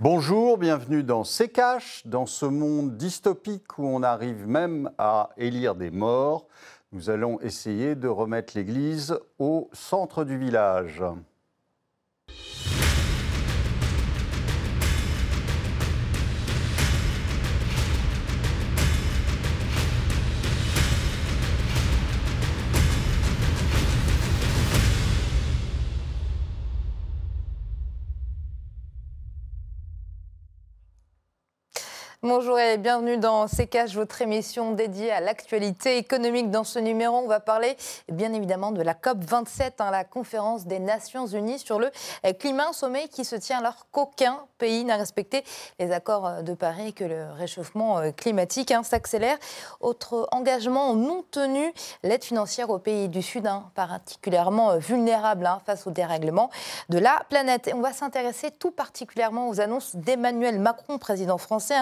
Bonjour, bienvenue dans C'est Cash, dans ce monde dystopique où on arrive même à élire des morts. Nous allons essayer de remettre l'église au centre du village. Bonjour et bienvenue dans CKH, votre émission dédiée à l'actualité économique. Dans ce numéro, on va parler bien évidemment de la COP27, hein, la conférence des Nations Unies sur le climat, un sommet qui se tient alors qu'aucun pays n'a respecté les accords de Paris et que le réchauffement euh, climatique hein, s'accélère. Autre engagement non tenu, l'aide financière aux pays du Sud, hein, particulièrement euh, vulnérables face au dérèglement de la planète. On va s'intéresser tout particulièrement aux annonces d'Emmanuel Macron, président français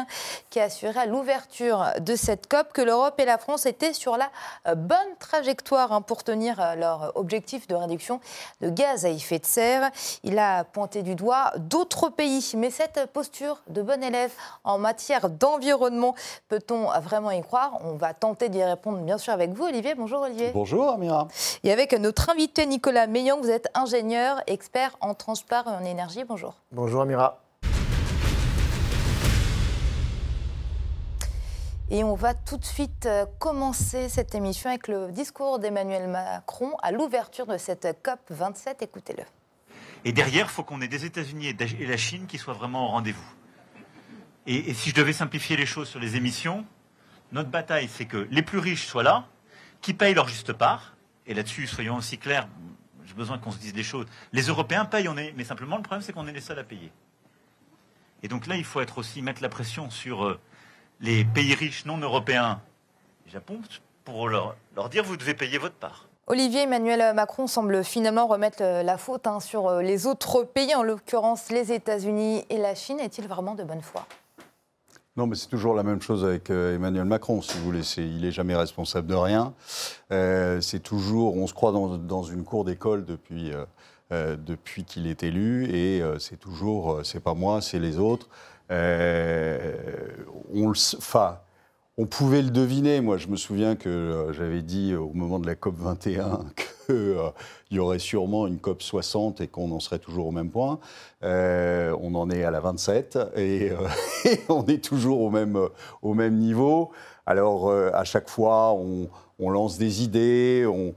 qui a assuré à l'ouverture de cette COP que l'Europe et la France étaient sur la euh, bonne trajectoire hein, pour tenir euh, leur objectif de réduction de gaz à effet de serre. Il a pointé du doigt d'autres pays. Mais cette posture de bon élève en matière d'environnement, peut-on vraiment y croire? On va tenter d'y répondre bien sûr avec vous, Olivier. Bonjour Olivier. Bonjour Amira. Et avec notre invité Nicolas Meillan, vous êtes ingénieur, expert en transport et en énergie. Bonjour. Bonjour Amira. Et on va tout de suite euh, commencer cette émission avec le discours d'Emmanuel Macron à l'ouverture de cette COP 27. Écoutez-le. Et derrière, il faut qu'on ait des États-Unis et la Chine qui soient vraiment au rendez-vous. Et, si je devais simplifier les choses sur les émissions, notre bataille, c'est que les plus riches soient là, qui payent leur juste part. Et là-dessus, soyons aussi clairs, j'ai besoin qu'on se dise des choses. Les Européens payent, on est, mais simplement le problème, c'est qu'on est les seuls à payer. Et donc là, il faut être aussi mettre la pression sur euh, les pays riches non européens, Japon, pour leur, dire vous devez payer votre part. Olivier Emmanuel Macron semble finalement remettre la faute hein, sur euh, les autres pays, en l'occurrence les États-Unis et la Chine. Est-il vraiment de bonne foi? Non, mais c'est toujours la même chose avec euh, Emmanuel Macron, si vous voulez. il n'est jamais responsable de rien. Euh, c'est toujours, on se croit dans, une cour d'école depuis, depuis qu'il est élu, et c'est toujours, c'est pas moi, c'est les autres. Euh, on, on pouvait le deviner. Moi, je me souviens que euh, j'avais dit au moment de la COP 21 qu'il euh, y aurait sûrement une COP 60 et qu'on en serait toujours au même point. on en est à la 27 et, on est toujours au même, au même niveau. Alors, à chaque fois, on, lance des idées, on,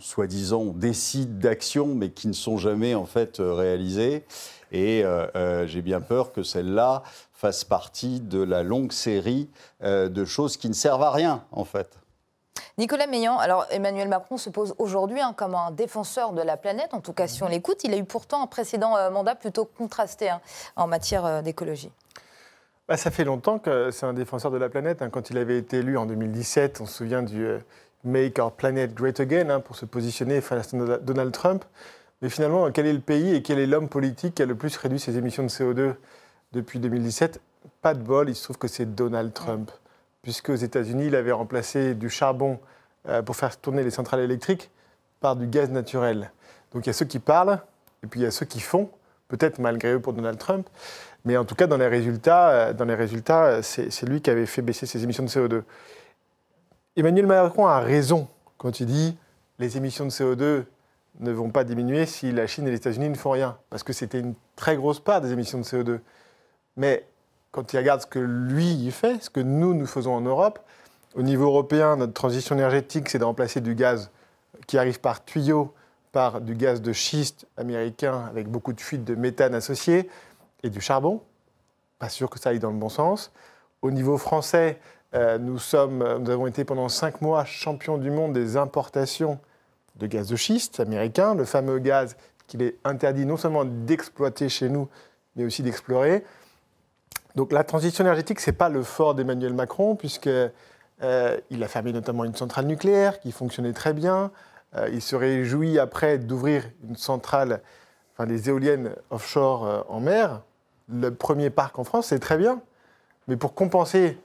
soi-disant, on décide d'actions, mais qui ne sont jamais en fait réalisées. Et euh, euh, j'ai bien peur que celle-là fasse partie de la longue série euh, de choses qui ne servent à rien, en fait. Nicolas Meillan, alors Emmanuel Macron se pose aujourd'hui hein, comme un défenseur de la planète, en tout cas si on l'écoute. Il a eu pourtant un précédent mandat plutôt contrasté hein, en matière d'écologie. Bah, ça fait longtemps que c'est un défenseur de la planète. Hein. Quand il avait été élu en 2017, on se souvient du Make Our Planet Great Again pour se positionner face à Donald Trump. Mais finalement, quel est le pays et quel est l'homme politique qui a le plus réduit ses émissions de CO2 depuis 2017 Pas de bol, il se trouve que c'est Donald Trump. Puisque aux États-Unis, il avait remplacé du charbon euh, pour faire tourner les centrales électriques par du gaz naturel. Donc il y a ceux qui parlent et puis il y a ceux qui font, peut-être malgré eux pour Donald Trump. Mais en tout cas, dans les résultats, euh, dans les résultats euh, c'est lui qui avait fait baisser ses émissions de CO2. Emmanuel Macron a raison quand il dit les émissions de CO2 ne vont pas diminuer si la Chine et les États-Unis ne font rien, parce que c'était une très grosse part des émissions de CO2. Mais quand il regarde ce que lui fait, ce que nous nous faisons en Europe, au niveau européen, notre transition énergétique, c'est de remplacer du gaz qui arrive par tuyau par du gaz de schiste américain avec beaucoup de fuites de méthane associées et du charbon. Pas sûr que ça aille dans le bon sens. Au niveau français, euh, nous, avons été pendant cinq mois champions du monde des importations de gaz de schiste américain, le fameux gaz qu'il est interdit non seulement d'exploiter chez nous, mais aussi d'explorer. Donc la transition énergétique, ce n'est pas le fort d'Emmanuel Macron, puisqu'il euh, a fermé notamment une centrale nucléaire qui fonctionnait très bien. Euh, il se réjouit après d'ouvrir une centrale, enfin des éoliennes offshore euh, en mer. Le premier parc en France, c'est très bien. Mais pour compenser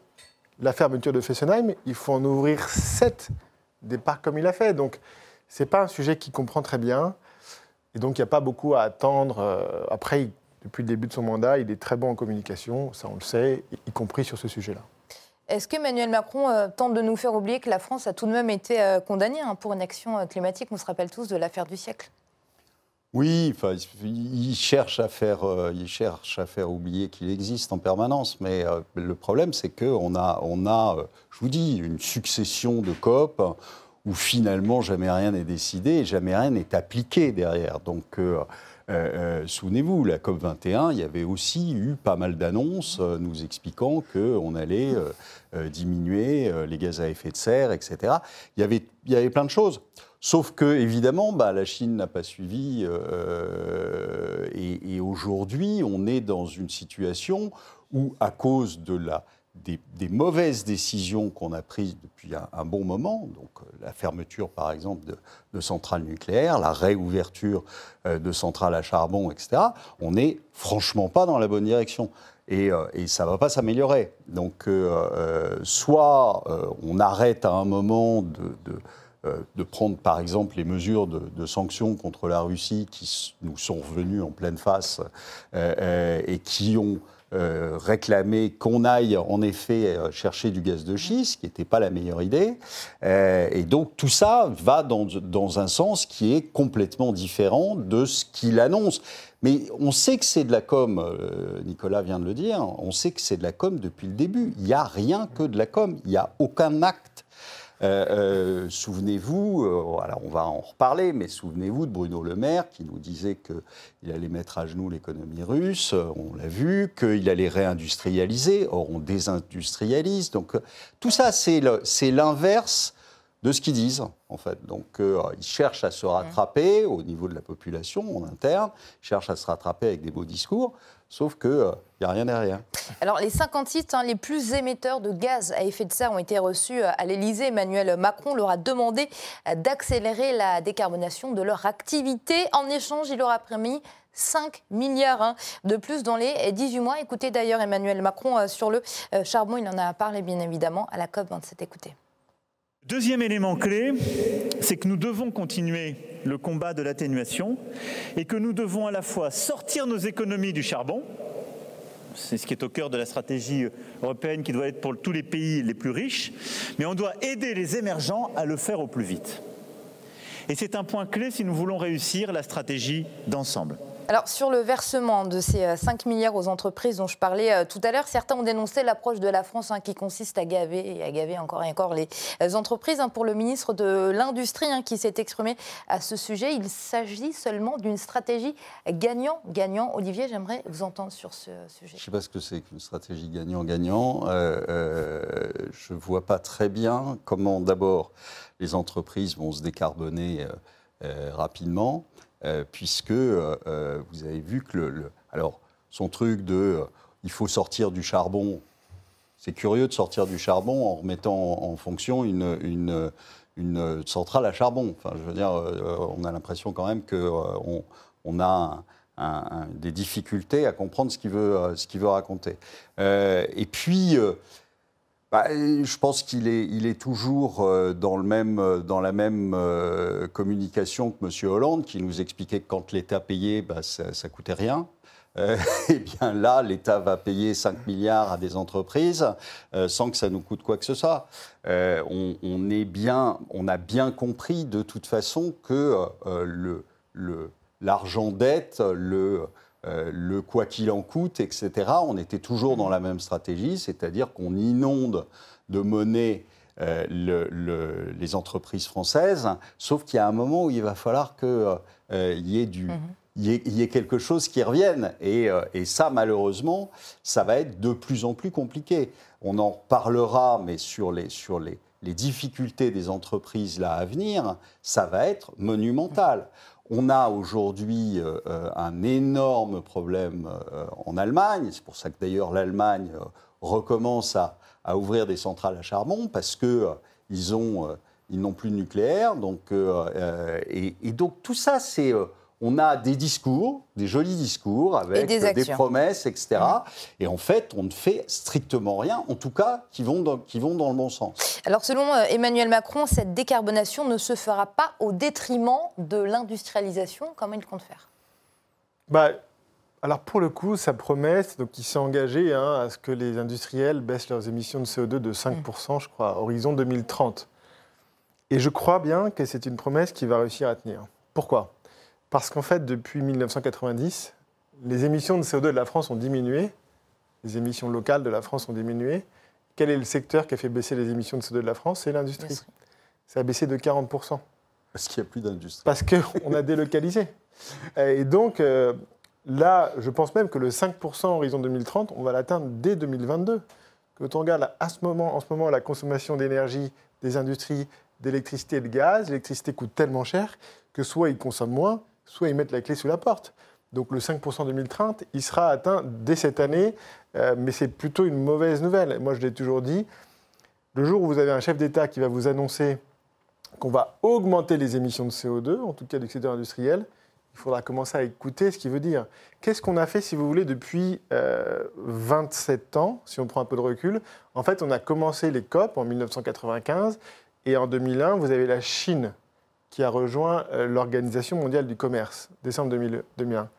la fermeture de Fessenheim, il faut en ouvrir sept des parcs comme il a fait. Donc ce n'est pas un sujet qu'il comprend très bien. Et donc, il n'y a pas beaucoup à attendre. Euh, après, depuis le début de son mandat, il est très bon en communication, ça on le sait, y compris sur ce sujet-là. Est-ce qu'Emmanuel Macron euh, tente de nous faire oublier que la France a tout de même été euh, condamnée hein, pour une action climatique On se rappelle tous de l'affaire du siècle? Oui, il cherche à faire, oublier qu'il existe en permanence. Mais le problème, c'est qu'on a, on je vous dis, une succession de COP où finalement jamais rien n'est décidé et jamais rien n'est appliqué derrière. Euh, euh, euh, souvenez-vous, la COP 21, il y avait aussi eu pas mal d'annonces nous expliquant qu'on allait diminuer les gaz à effet de serre, etc. Il y avait, il y avait plein de choses. Sauf que, évidemment, bah, la Chine n'a pas suivi. et aujourd'hui, on est dans une situation où, à cause de la des, mauvaises décisions qu'on a prises depuis un, bon moment, donc euh, la fermeture par exemple de, centrales nucléaires, la réouverture euh, de centrales à charbon, etc., on n'est franchement pas dans la bonne direction. Et, euh, ça ne va pas s'améliorer. Donc soit on arrête à un moment de, de prendre par exemple les mesures de, sanctions contre la Russie qui nous sont revenues en pleine face et qui ont euh, réclamer qu'on aille en effet euh, chercher du gaz de schiste, ce qui n'était pas la meilleure idée. Euh, et donc tout ça va dans, dans, un sens qui est complètement différent de ce qu'il annonce. Mais on sait que c'est de la com, Nicolas vient de le dire, on sait que c'est de la com depuis le début. Il n'y a rien que de la com, il n'y a aucun acte euh, euh, souvenez-vous, euh, alors on va en reparler, mais souvenez-vous de Bruno Le Maire qui nous disait qu'il allait mettre à genoux l'économie russe, on l'a vu, qu'il allait réindustrialiser, or on désindustrialise. Donc tout ça, c'est l'inverse de ce qu'ils disent, en fait. Donc, ils cherchent à se rattraper au niveau de la population, en interne, ils cherchent à se rattraper avec des beaux discours. Sauf qu'il n'y euh, a rien derrière. Alors, les 50 sites hein, les plus émetteurs de gaz à effet de serre ont été reçus euh, à l'Elysée. Emmanuel Macron leur a demandé euh, d'accélérer la décarbonation de leur activité. En échange, il leur a permis 5 milliards hein, de plus dans les 18 mois. Écoutez d'ailleurs Emmanuel Macron sur le charbon. Il en a parlé bien évidemment à la COP27. Écoutez. Deuxième élément clé, c'est que nous devons continuer le combat de l'atténuation et que nous devons à la fois sortir nos économies du charbon, c'est ce qui est au cœur de la stratégie européenne qui doit être pour tous les pays les plus riches, mais on doit aider les émergents à le faire au plus vite. Et c'est un point clé si nous voulons réussir la stratégie d'ensemble. Alors, sur le versement de ces 5 euh, milliards aux entreprises dont je parlais euh, tout à l'heure, certains ont dénoncé l'approche de la France hein, qui consiste à gaver et à gaver encore et encore les euh, entreprises. Hein, pour le ministre de l'Industrie hein, qui s'est exprimé à ce sujet, il s'agit seulement d'une stratégie gagnant-gagnant. Olivier, j'aimerais vous entendre sur ce sujet. Je ne sais pas ce que c'est qu'une stratégie gagnant-gagnant. je ne vois pas très bien comment d'abord les entreprises vont se décarboner rapidement. Euh, puisque euh, euh, vous avez vu que le, alors son truc de il faut sortir du charbon, c'est curieux de sortir du charbon en remettant en, fonction une, une, centrale à charbon. Enfin, je veux dire, on a l'impression quand même qu'on on a des difficultés à comprendre ce qu'il veut, ce veut raconter. et puis, bah, je pense qu'il est, il est toujours euh, dans, le même, euh, dans la même euh, communication que M. Hollande, qui nous expliquait que quand l'État payait, bah, ça ne coûtait rien. Euh, eh bien là, l'État va payer 5 milliards à des entreprises sans que ça nous coûte quoi que ce soit. on, est bien, on a bien compris de toute façon que l'argent le, dette, le, euh, le quoi qu'il en coûte, etc. On était toujours dans la même stratégie, c'est-à-dire qu'on inonde de monnaie euh, les entreprises françaises, sauf qu'il y a un moment où il va falloir qu'il euh, y ait du... y, ait, quelque chose qui revienne. Et, ça, malheureusement, ça va être de plus en plus compliqué. On en parlera, mais sur les, sur les, les difficultés des entreprises là à venir, ça va être monumental. On a aujourd'hui euh, euh, un énorme problème euh, en Allemagne. C'est pour ça que d'ailleurs l'Allemagne recommence à, ouvrir des centrales à charbon parce que ils ont ils n'ont plus de nucléaire. Donc, et, donc tout ça, c'est on a des discours, des jolis discours avec des promesses, etc. Et en fait, on ne fait strictement rien, en tout cas, qui vont dans, qui vont dans le bon sens. Alors selon euh, Emmanuel Macron, cette décarbonation ne se fera pas au détriment de l'industrialisation. Comment il compte faire Bah, alors pour le coup, sa promesse, donc il s'est engagé hein, à ce que les industriels baissent leurs émissions de CO2 de 5%, je crois, à horizon 2030. Et je crois bien que c'est une promesse qu'il va réussir à tenir. Pourquoi? Parce qu'en fait, depuis 1990, les émissions de CO2 de la France ont diminué, les émissions locales de la France ont diminué. Quel est le secteur qui a fait baisser les émissions de CO2 de la France? C'est l'industrie. Ça a baissé de 40%. Parce qu'il n'y a plus d'industrie. Parce qu'on a délocalisé. Et donc, euh, là, je pense même que le 5% horizon 2030, on va l'atteindre dès 2022. Quand on regarde à ce moment, en ce moment la consommation d'énergie des industries, d'électricité et de gaz, l'électricité coûte tellement cher que soit ils consomment moins, soit ils mettent la clé sous la porte. Donc le 5% 2030, il sera atteint dès cette année, euh, mais c'est plutôt une mauvaise nouvelle. Moi, je l'ai toujours dit, le jour où vous avez un chef d'État qui va vous annoncer qu'on va augmenter les émissions de CO2, en tout cas du secteur industriel, il faudra commencer à écouter ce qu'il veut dire. Qu'est-ce qu'on a fait, si vous voulez, depuis euh, 27 ans, si on prend un peu de recul? En fait, on a commencé les COP en 1995, et en 2001, vous avez la Chine qui a rejoint euh, l'Organisation mondiale du commerce, décembre 2000 2001.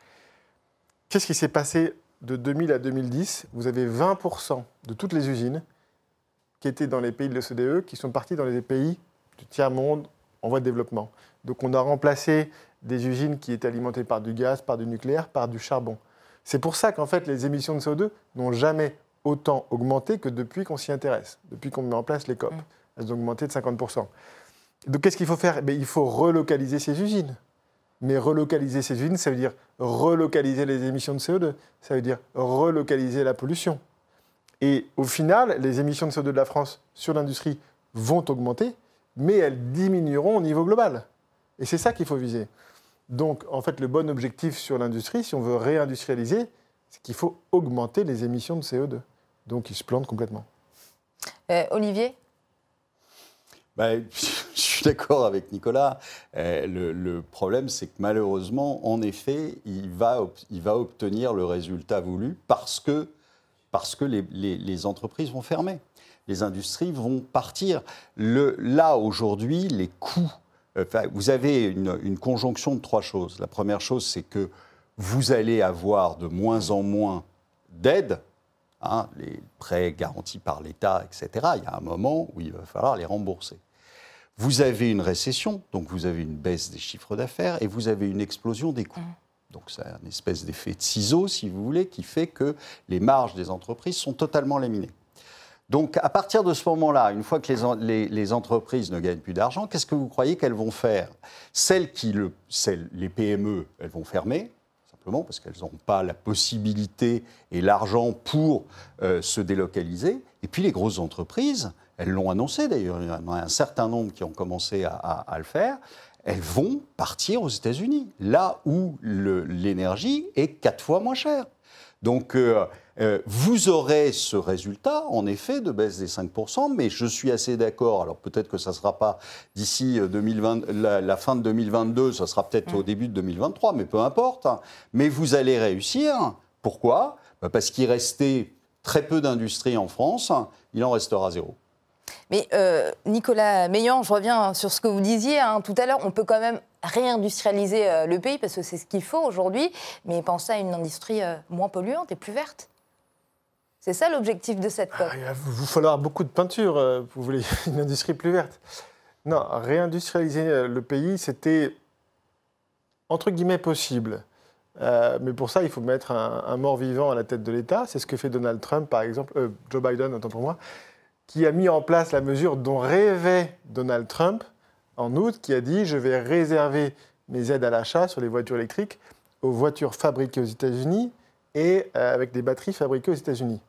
Qu'est-ce qui s'est passé de 2000 à 2010 Vous avez 20% de toutes les usines qui étaient dans les pays de l'OCDE qui sont parties dans les pays du tiers-monde en voie de développement. Donc on a remplacé des usines qui étaient alimentées par du gaz, par du nucléaire, par du charbon. C'est pour ça qu'en fait les émissions de CO2 n'ont jamais autant augmenté que depuis qu'on s'y intéresse, depuis qu'on met en place les COP. Elles ont augmenté de 50%. Donc qu'est-ce qu'il faut faire? Eh bien, Il faut relocaliser ces usines. Mais relocaliser ces usines, ça veut dire relocaliser les émissions de CO2, ça veut dire relocaliser la pollution. Et au final, les émissions de CO2 de la France sur l'industrie vont augmenter, mais elles diminueront au niveau global. Et c'est ça qu'il faut viser. Donc, en fait, le bon objectif sur l'industrie, si on veut réindustrialiser, c'est qu'il faut augmenter les émissions de CO2. Donc, il se plante complètement. Euh, Olivier? Ben, suis d'accord avec Nicolas. Euh, le, problème, c'est que malheureusement, en effet, il va, obtenir le résultat voulu parce que, les, entreprises vont fermer. Les industries vont partir. Là, aujourd'hui, les coûts. vous avez une, une conjonction de trois choses. La première chose, c'est que vous allez avoir de moins en moins d'aides hein, les prêts garantis par l'État, etc., il y a un moment où il va falloir les rembourser. Vous avez une récession, donc vous avez une baisse des chiffres d'affaires et vous avez une explosion des coûts. Donc c'est un espèce d'effet de ciseau, si vous voulez, qui fait que les marges des entreprises sont totalement laminées. Donc à partir de ce moment-là, une fois que les, les- les entreprises ne gagnent plus d'argent, qu'est-ce que vous croyez qu'elles vont faire? Celles qui, le, celles, les PME, elles vont fermer, parce qu'elles n'ont pas la possibilité et l'argent pour euh, se délocaliser. Et puis les grosses entreprises, elles l'ont annoncé d'ailleurs, il y en a un certain nombre qui ont commencé à, le faire, elles vont partir aux États-Unis, là où l'énergie est quatre fois moins chère. Donc, euh, euh, vous aurez ce résultat, en effet, de baisse des 5%, mais je suis assez d'accord. Alors, peut-être que ça ne sera pas d'ici euh, 2020 la, la fin de 2022, ça sera peut-être au début de 2023, mais peu importe. hein. Mais vous allez réussir. Pourquoi? Bah, Parce qu'il restait très peu d'industrie en France, il en restera zéro. Mais euh, Nicolas Meillan, je reviens sur ce que vous disiez hein, tout à l'heure. On peut quand même réindustrialiser le pays parce que c'est ce qu'il faut aujourd'hui, mais pensez à une industrie moins polluante et plus verte. C'est ça l'objectif de cette COP. Ah, Il va vous falloir beaucoup de peinture, euh, vous voulez une industrie plus verte. Non, réindustrialiser euh, le pays, c'était entre guillemets possible. Euh, mais pour ça, il faut mettre un, mort-vivant à la tête de l'État. C'est ce que fait Donald Trump, par exemple, Joe Biden, autant pour moi, qui a mis en place la mesure dont rêvait Donald Trump en août, qui a dit je vais réserver mes aides à l'achat sur les voitures électriques aux voitures fabriquées aux États-Unis et avec des batteries fabriquées aux États-Unis.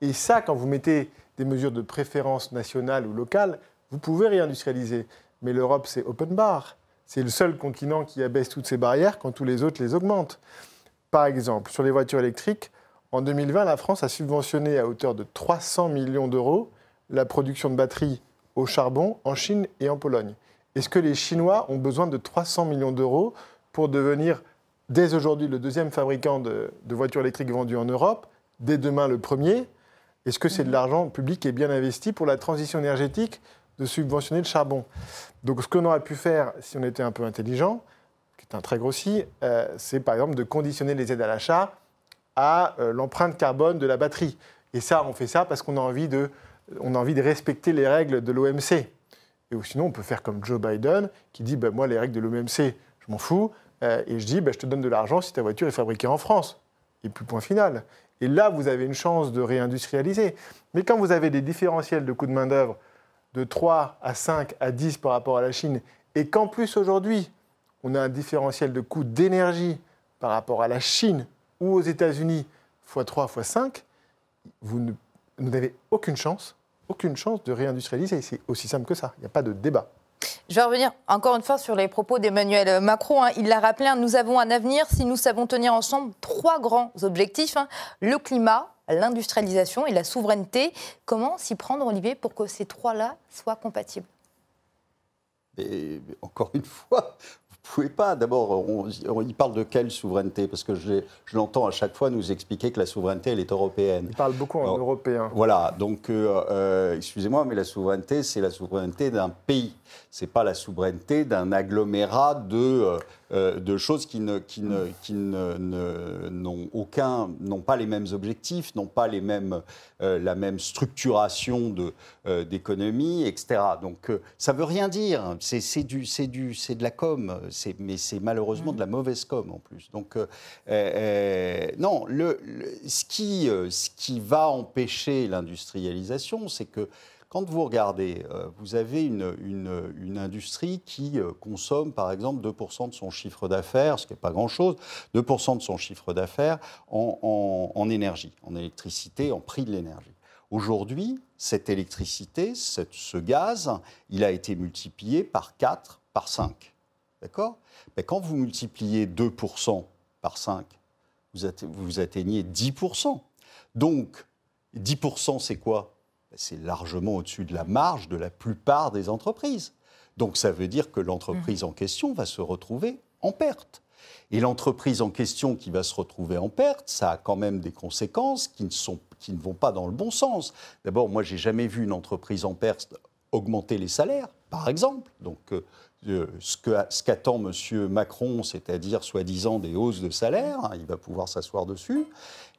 Et ça, quand vous mettez des mesures de préférence nationale ou locale, vous pouvez réindustrialiser. Mais l'Europe, c'est open bar. C'est le seul continent qui abaisse toutes ces barrières quand tous les autres les augmentent. Par exemple, sur les voitures électriques, en 2020, la France a subventionné à hauteur de 300 millions d'euros la production de batteries au charbon en Chine et en Pologne. Est-ce que les Chinois ont besoin de 300 millions d'euros pour devenir dès aujourd'hui le deuxième fabricant de, de voitures électriques vendues en Europe, dès demain le premier. Est-ce que c'est de l'argent public qui est bien investi pour la transition énergétique de subventionner le charbon? Donc ce qu'on aurait pu faire si on était un peu intelligent, qui est un très grossi, euh, c'est par exemple de conditionner les aides à l'achat à euh, l'empreinte carbone de la batterie. Et ça, on fait ça parce qu'on a envie de, on a envie de respecter les règles de l'OMC. Et sinon, on peut faire comme Joe Biden, qui dit bah, Moi, les règles de l'OMC, je m'en fous. Euh, et je dis bah, Je te donne de l'argent si ta voiture est fabriquée en France. Et puis, point final. Et là, vous avez une chance de réindustrialiser. Mais quand vous avez des différentiels de coûts de main-d'œuvre de 3 à 5 à 10 par rapport à la Chine, et qu'en plus aujourd'hui, on a un différentiel de coûts d'énergie par rapport à la Chine ou aux États-Unis x3, x5, vous n'avez aucune chance, aucune chance de réindustrialiser. C'est aussi simple que ça. Il n'y a pas de débat. Je vais revenir encore une fois sur les propos d'Emmanuel Macron. Hein. Il l'a rappelé, hein, nous avons un avenir si nous savons tenir ensemble trois grands objectifs. Hein. Le climat, l'industrialisation et la souveraineté. Comment s'y prendre, Olivier, pour que ces trois-là soient compatibles? Encore une fois, pouvez pas. D'abord, il parle de quelle souveraineté? Parce que je, l'entends à chaque fois nous expliquer que la souveraineté, elle est européenne. Il parle beaucoup en européen. Voilà, donc, euh, euh, excusez-moi, mais la souveraineté, c'est la souveraineté d'un pays. Ce n'est pas la souveraineté d'un agglomérat de, euh, euh, de choses qui ne, qui ne, qui ne, n'ont aucun, n'ont pas les mêmes objectifs, n'ont pas les mêmes, euh, la même structuration de, d'économie, etc. Donc ça veut rien dire. C'est, c'est du, c'est du, c'est de la com. Mais c'est malheureusement de la mauvaise com en plus. Donc non, le, ce qui, ce qui va empêcher l'industrialisation, c'est que quand vous regardez, euh, vous avez une, industrie qui euh, consomme par exemple 2% de son chiffre d'affaires, ce qui n'est pas grand-chose, 2% de son chiffre d'affaires en, énergie, en électricité, en prix de l'énergie. Aujourd'hui, cette électricité, ce gaz, il a été multiplié par 4, par 5. D'accord? Mais quand vous multipliez 2% par 5, vous atteignez 10%. Donc, 10%, c'est quoi? C'est largement au-dessus de la marge de la plupart des entreprises. Donc ça veut dire que l'entreprise en question va se retrouver en perte. Et l'entreprise en question qui va se retrouver en perte, ça a quand même des conséquences qui ne, sont, qui ne vont pas dans le bon sens. D'abord, moi, j'ai jamais vu une entreprise en perte augmenter les salaires, par exemple. Donc, euh, ce qu'attend M. Macron, c'est-à-dire soi-disant des hausses de salaire, hein, il va pouvoir s'asseoir dessus.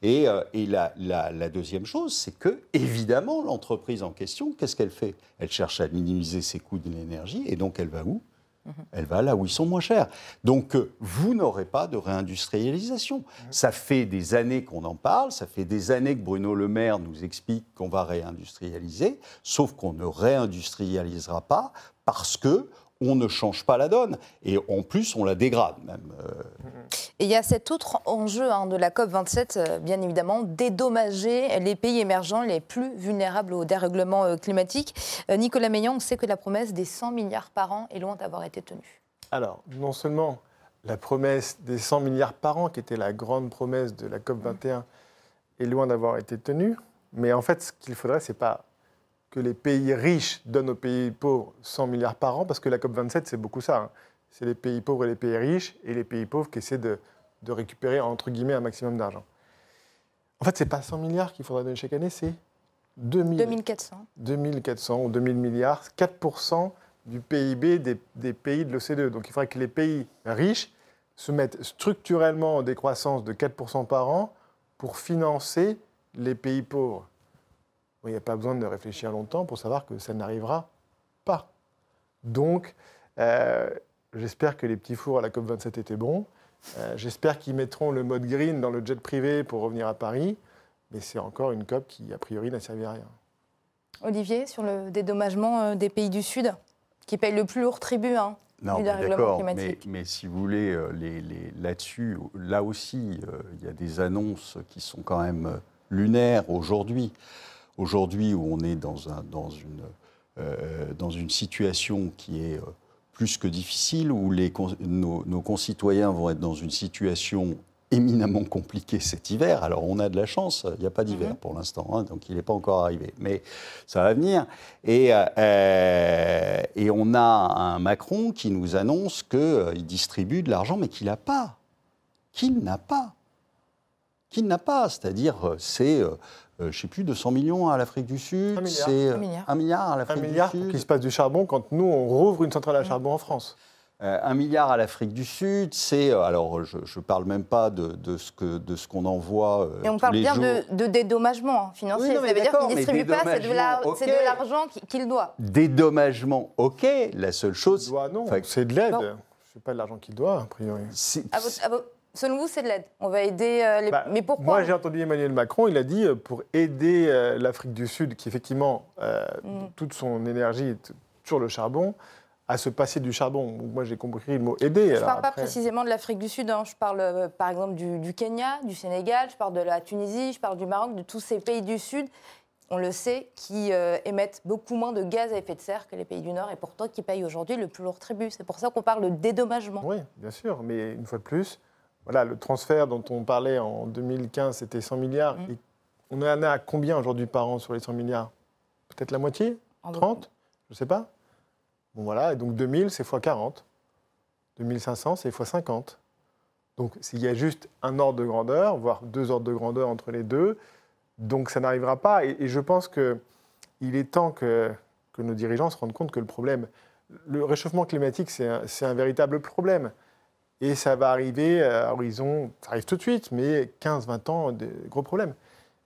Et, euh, la, deuxième chose, c'est que, évidemment, l'entreprise en question, qu'est-ce qu'elle fait? Elle cherche à minimiser ses coûts de l'énergie, et donc elle va où? Mhm. elle va là où ils sont moins chers. Donc, euh, vous n'aurez pas de réindustrialisation. Mhm. Ça fait des années qu'on en parle, ça fait des années que Bruno Le Maire nous explique qu'on va réindustrialiser, sauf qu'on ne réindustrialisera pas parce que on ne change pas la donne. Et en plus, on la dégrade même. Euh. Et il y a cet autre enjeu hein, de la COP27, euh, bien évidemment, dédommager les pays émergents les plus vulnérables au dérèglement euh, climatique. Nicolas Meillan, on sait que la promesse des 100 milliards par an est loin d'avoir été tenue. Alors, non seulement la promesse des 100 milliards par an, qui était la grande promesse de la COP21, est loin d'avoir été tenue, mais en fait, ce qu'il faudrait, c'est pas que les pays riches donnent aux pays pauvres 100 milliards par an, parce que la COP27, c'est beaucoup ça. Hein. C'est les pays pauvres et les pays riches, et les pays pauvres qui essaient de, récupérer, entre guillemets, un maximum d'argent. En fait, ce n'est pas 100 milliards qu'il faudra donner chaque année, c'est 2400. 2400 ou 2000 milliards, 4% du PIB des, des pays de l'OCDE. Donc il faudrait que les pays riches se mettent structurellement en décroissance de 4% par an pour financer les pays pauvres. Il n'y a pas besoin de réfléchir longtemps pour savoir que ça n'arrivera pas. Donc, euh, j'espère que les petits fours à la COP27 étaient bons. Euh, j'espère qu'ils mettront le mode green dans le jet privé pour revenir à Paris. Mais c'est encore une COP qui, a priori, n'a servi à rien. Olivier, sur le dédommagement euh, des pays du Sud, qui payent le plus lourd tribut hein, non, d'accord, mais, mais, si vous voulez, les, là-dessus, là aussi, il y a des annonces qui sont quand même lunaires aujourd'hui aujourd'hui où on est dans, un, dans, une, euh, dans une situation qui est euh, plus que difficile, où les, nos, concitoyens vont être dans une situation éminemment compliqué cet hiver. Alors on a de la chance, il n'y a pas d'hiver pour l'instant, hein, donc il n'est pas encore arrivé, mais ça va venir. Et, euh, et on a un Macron qui nous annonce qu'il distribue de l'argent, mais qu'il n'a pas. Qu'il n'a pas. Qu'il n'a pas. C'est-à-dire, c'est, euh, je ne sais plus, 200 millions à l'Afrique du Sud. Un milliard. C'est Un milliard. un milliard à l'Afrique du milliard pour Sud. qu'il se passe du charbon quand nous, on rouvre une centrale à charbon en France. Euh, un milliard à l'Afrique du Sud, c'est euh, alors je ne parle même pas de, de ce que de ce qu'on envoie. euh, Et on tous parle les bien jours. de, de dédommagement financier. Oui, non, mais ça veut dire qu'il ne distribue pas, c'est de la- l'argent qu'il- doit. Dédommagement, ok. La seule chose, Doit, non, Enfin, c'est de l'aide. C'est pas de l'argent qu'il doit, a priori. c'est- À votre- à votre- selon vous, c'est de l'aide. On va aider euh, les. Bah, mais pourquoi Moi, j'ai entendu Emmanuel Macron, il a dit euh, pour aider euh, l'Afrique du Sud, qui effectivement, euh, Mm. toute son énergie est sur le charbon, à se passer du charbon. Moi, j'ai compris le mot aider. Je ne parle pas précisément de l'Afrique du Sud, hein. je parle par exemple du, du Kenya, du Sénégal, je parle de la Tunisie, je parle du Maroc, de tous ces pays du Sud, on le sait, qui émettent beaucoup moins de gaz à effet de serre que les pays du Nord et pourtant qui payent aujourd'hui le plus lourd tribut. C'est pour ça qu'on parle de dédommagement. Oui, bien sûr, mais une fois de plus, voilà, le transfert dont on parlait en 2015, c'était 100 milliards. Mm. Et on en a à combien aujourd'hui par an sur les 100 milliards? Peut-être la moitié? En 30 Je ne sais pas. Bon voilà, et donc 2000, c'est x 40. 2500, c'est x 50. Donc il y a juste un ordre de grandeur, voire deux ordres de grandeur entre les deux. Donc ça n'arrivera pas. Et, et je pense qu'il est temps que, que nos dirigeants se rendent compte que le problème, le réchauffement climatique, c'est un, c'est un véritable problème. Et ça va arriver à horizon, ça arrive tout de suite, mais 15-20 ans, des gros problèmes.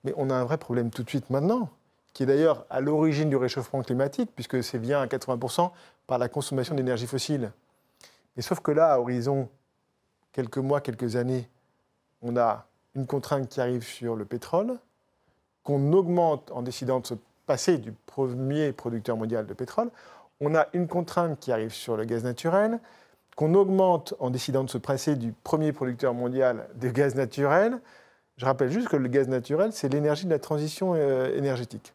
Mais on a un vrai problème tout de suite maintenant, qui est d'ailleurs à l'origine du réchauffement climatique, puisque c'est bien à 80% par la consommation d'énergie fossile. Mais sauf que là, à horizon quelques mois, quelques années, on a une contrainte qui arrive sur le pétrole, qu'on augmente en décidant de se passer du premier producteur mondial de pétrole. On a une contrainte qui arrive sur le gaz naturel, qu'on augmente en décidant de se passer du premier producteur mondial de gaz naturel. Je rappelle juste que le gaz naturel, c'est l'énergie de la transition euh, énergétique.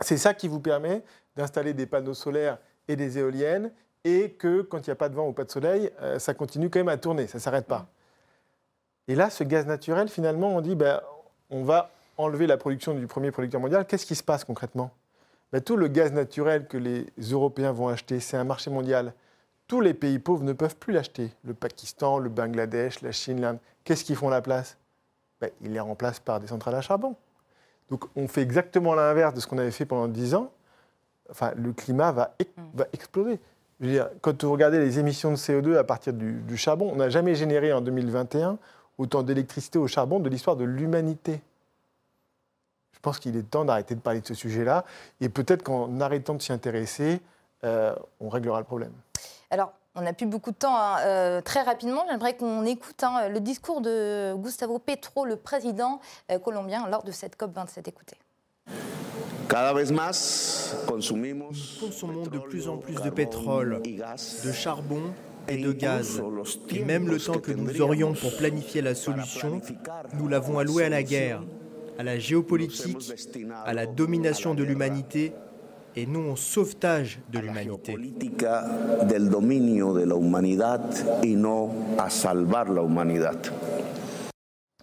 C'est ça qui vous permet d'installer des panneaux solaires et des éoliennes et que quand il n'y a pas de vent ou pas de soleil, euh, ça continue quand même à tourner, ça ne s'arrête pas. Et là, ce gaz naturel, finalement, on dit, ben, on va enlever la production du premier producteur mondial. Qu'est-ce qui se passe concrètement? Ben, Tout le gaz naturel que les Européens vont acheter, c'est un marché mondial. Tous les pays pauvres ne peuvent plus l'acheter. Le Pakistan, le Bangladesh, la Chine, l'Inde. Qu'est-ce qu'ils font à la place? Ben, Ils les remplacent par des centrales à charbon. Donc on fait exactement l'inverse de ce qu'on avait fait pendant 10 ans. Enfin, le climat va, va exploser. Je veux dire, quand vous regardez les émissions de CO2 à partir du, du charbon, on n'a jamais généré en 2021 autant d'électricité au charbon de l'histoire de l'humanité. Je pense qu'il est temps d'arrêter de parler de ce sujet-là et peut-être qu'en arrêtant de s'y intéresser, euh, on réglera le problème. Alors, on n'a plus beaucoup de temps. hein. Euh, très rapidement, j'aimerais qu'on écoute hein, le discours de Gustavo Petro, le président euh, colombien, lors de cette COP27. Écoutez. Cada vez más consumimos Nous consommons de plus en plus de pétrole, de charbon et de gaz. Et même le temps que nous aurions pour planifier la solution, nous l'avons alloué à la guerre, à la géopolitique, à la domination de l'humanité et non au sauvetage de l'humanité. política del dominio de la humanidad y no a salvar la humanidad.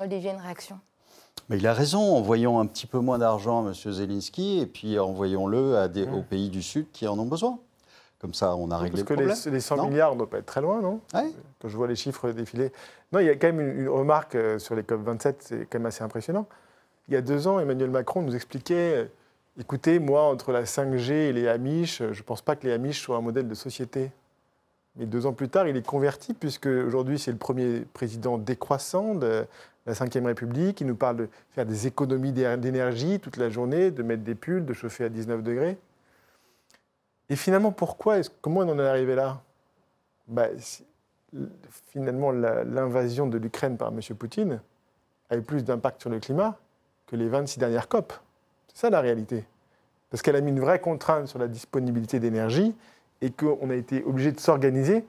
Olivier, une réaction Mais il a raison, envoyons un petit peu moins d'argent à M. Zelensky et puis envoyons-le des- aux pays du Sud qui en ont besoin. Comme ça, on a réglé Parce que le les, problème. les 100 Non milliards ne doivent pas être très loin, non? Ouais. Quand je vois les chiffres défiler. Non, il y a quand même une, une remarque euh, sur les COP27, c'est quand même assez impressionnant. Il y a deux ans, Emmanuel Macron nous expliquait euh, écoutez, moi, entre la 5G et les Amish, je ne pense pas que les Amish soient un modèle de société. Mais deux ans plus tard, il est converti, puisque aujourd'hui, c'est le premier président décroissant de la Ve République. Il nous parle de faire des économies d'é- d'énergie toute la journée, de mettre des pulls, de chauffer à 19 degrés. Et finalement, pourquoi Comment on en est arrivé là? Bah, Finalement, l'invasion de l'Ukraine par M. Poutine a eu plus d'impact sur le climat que les 26 dernières COP. C'est ça la réalité. Parce qu'elle a mis une vraie contrainte sur la disponibilité d'énergie et qu'on a été obligé de s'organiser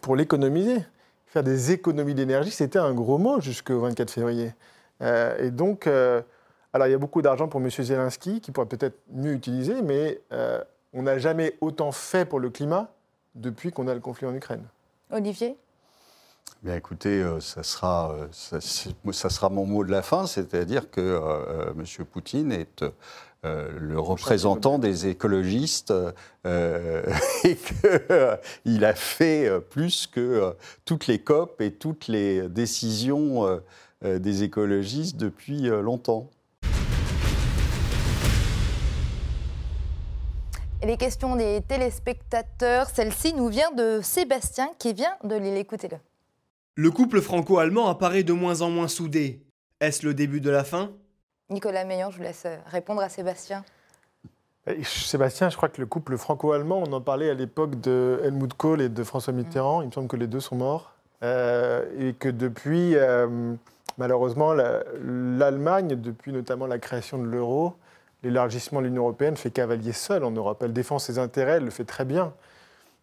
pour l'économiser. Faire des économies d'énergie, c'était un gros mot jusqu'au 24 février. Euh, et donc, euh, alors il y a beaucoup d'argent pour M. Zelensky, qui pourrait peut-être mieux utiliser, mais euh, on n'a jamais autant fait pour le climat depuis qu'on a le conflit en Ukraine. Olivier? Bien écoutez, ça, sera, ça, sera mon mot de la fin, c'est-à-dire que M. Poutine est le représentant des écologistes et qu'il a fait plus que toutes les COP et toutes les décisions des écologistes depuis longtemps. Et les questions des téléspectateurs, celle-ci nous vient de Sébastien qui vient de Lille. Écoutez-le. Le couple franco-allemand apparaît de moins en moins soudé. Est-ce le début de la fin? Nicolas Meillan, je vous laisse répondre à Sébastien. Sébastien, je crois que le couple franco-allemand, on en parlait à l'époque de Helmut Kohl et de François Mitterrand. Il me semble que les deux sont morts. Euh, et que depuis, euh, malheureusement, l'Allemagne, depuis notamment la création de l'euro, l'élargissement de l'Union européenne fait cavalier seul en Europe. Elle défend ses intérêts, elle le fait très bien.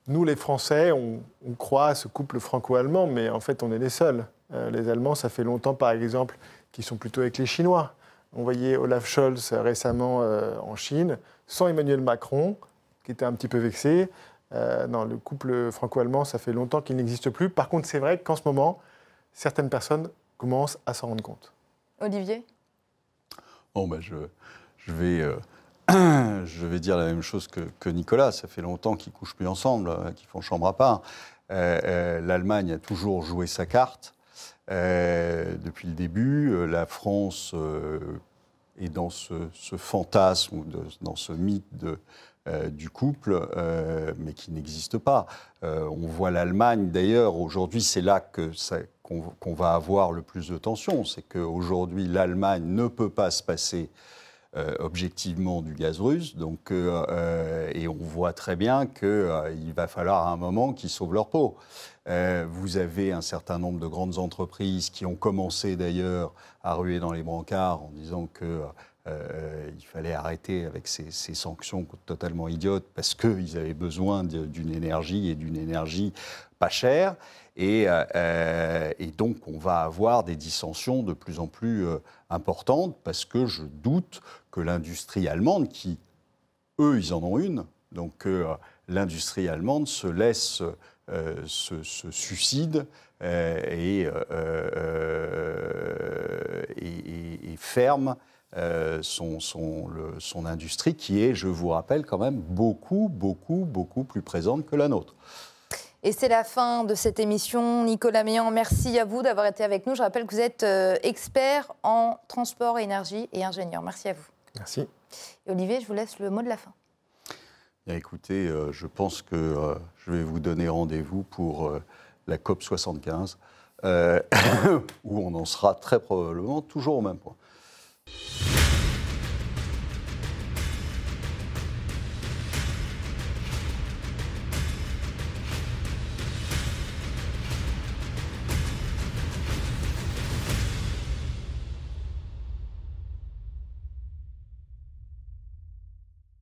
Nous, les Français, on, croit à ce couple franco-allemand, mais en fait, on est les seuls. Euh, les Allemands, ça fait longtemps, par exemple, qu'ils sont plutôt avec les Chinois. On voyait Olaf Scholz récemment euh, en Chine, sans Emmanuel Macron, qui était un petit peu vexé. Euh, non, le couple franco-allemand, ça fait longtemps qu'il n'existe plus. Par contre, c'est vrai qu'en ce moment, certaines personnes commencent à s'en rendre compte. Olivier? Bon, ben je, je vais, euh, je vais dire la même chose que, Nicolas. Ça fait longtemps qu'ils couchent plus ensemble, euh, qu'ils font chambre à part. Euh, L'Allemagne a toujours joué sa carte depuis le début. La France est dans ce, fantasme dans ce mythe du couple, mais qui n'existe pas. on voit l'Allemagne, d'ailleurs, aujourd'hui, c'est là que qu'on va avoir le plus de tensions. C'est qu'aujourd'hui, l'Allemagne ne peut pas se passer euh, objectivement du gaz russe. Donc, euh, euh, et on voit très bien qu'il va falloir à un moment qu'ils sauvent leur peau. vous avez un certain nombre de grandes entreprises qui ont commencé d'ailleurs à ruer dans les brancards en disant que il fallait arrêter avec ces, sanctions totalement idiotes parce qu'ils avaient besoin d'une énergie et d'une énergie pas chère. Et, et, donc on va avoir des dissensions de plus en plus importantes parce que je doute que l'industrie allemande, qui, eux, ils en ont une, donc euh, l'industrie allemande se laisse, euh, se, suicide euh, et, ferme son, industrie, qui est, je vous rappelle, quand même beaucoup, beaucoup, beaucoup plus présente que la nôtre. Et c'est la fin de cette émission. Nicolas Meillan, merci à vous d'avoir été avec nous. Je rappelle que vous êtes expert en transport, énergie et ingénieur. Merci à vous. Merci. Et Olivier, je vous laisse le mot de la fin. écoutez, euh, je pense que euh, je vais vous donner rendez-vous pour euh, la COP 75, où on en sera très probablement toujours au même point.